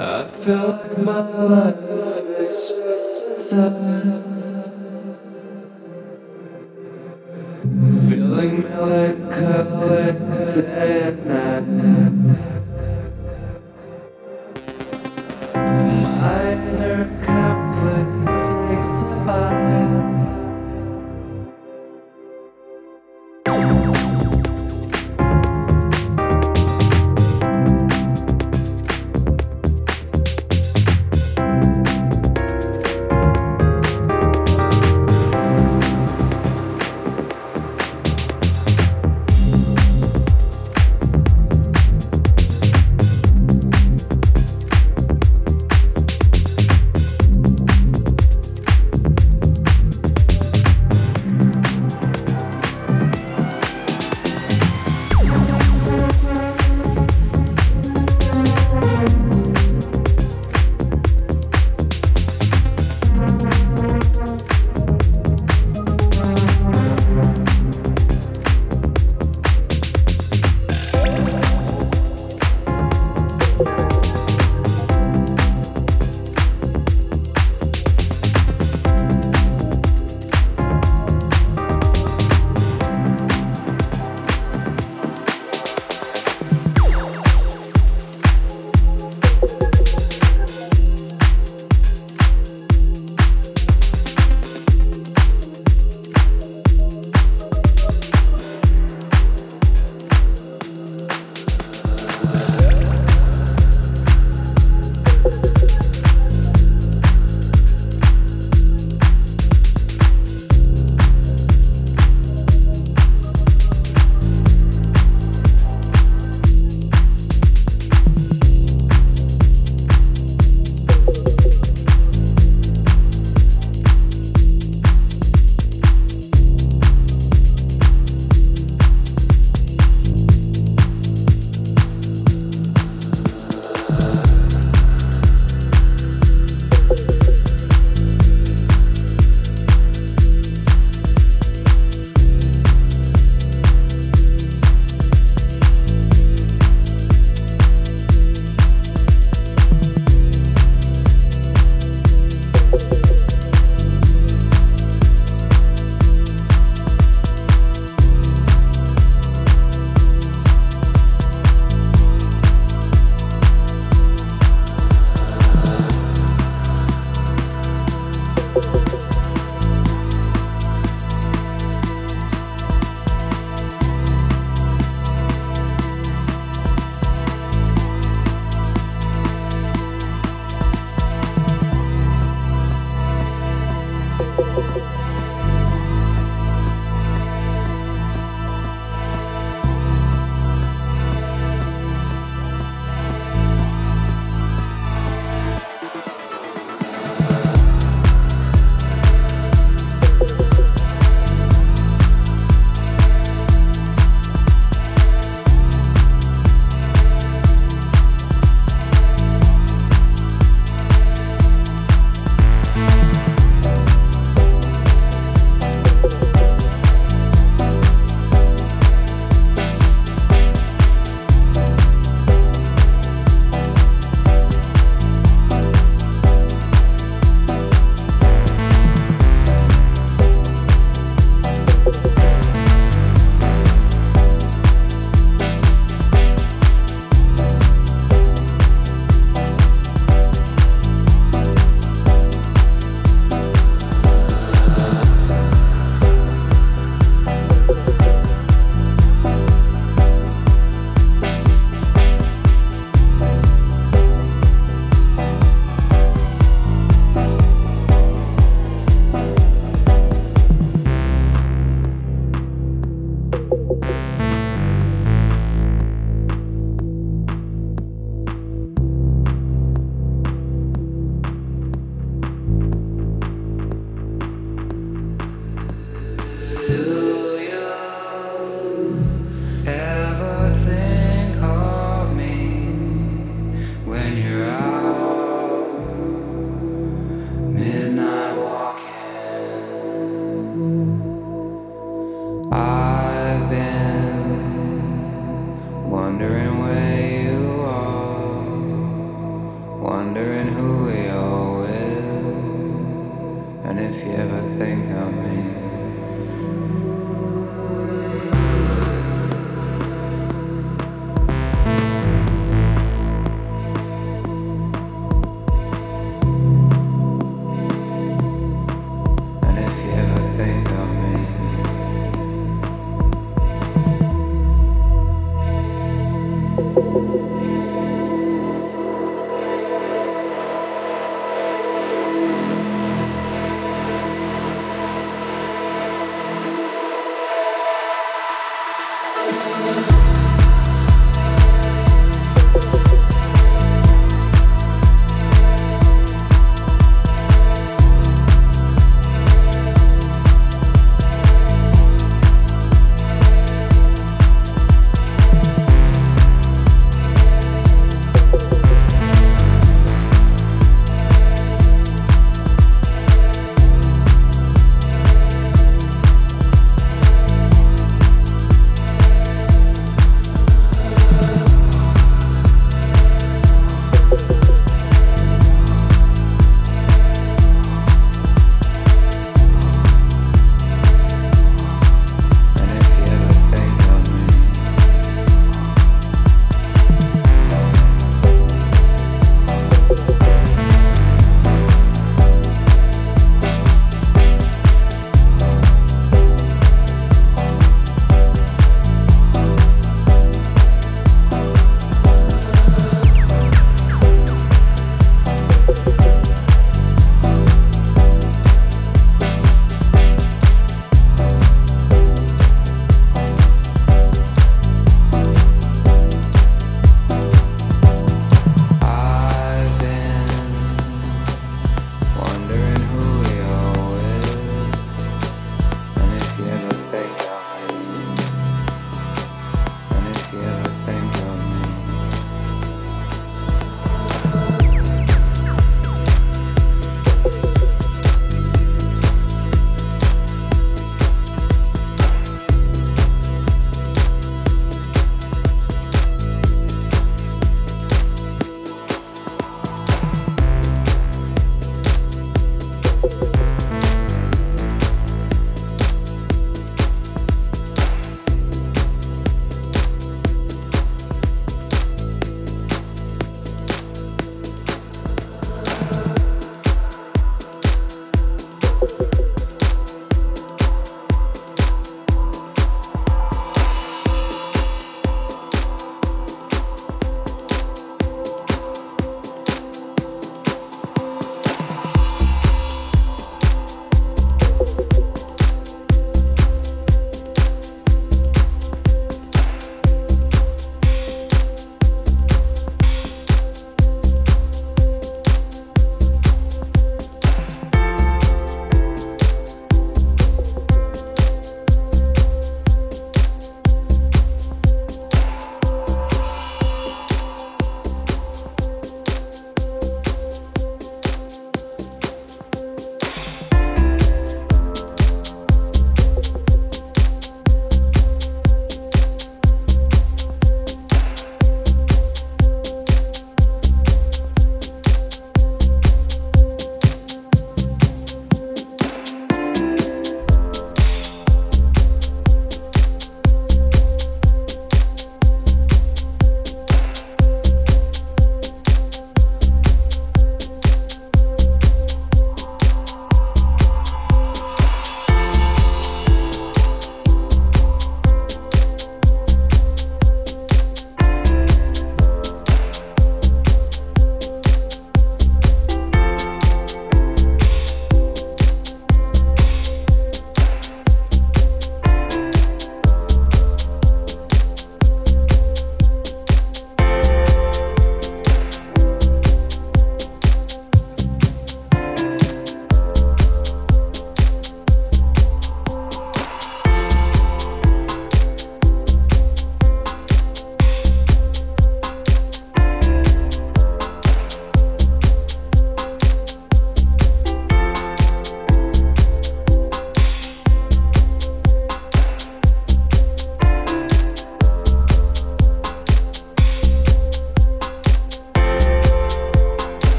I feel like my life is just a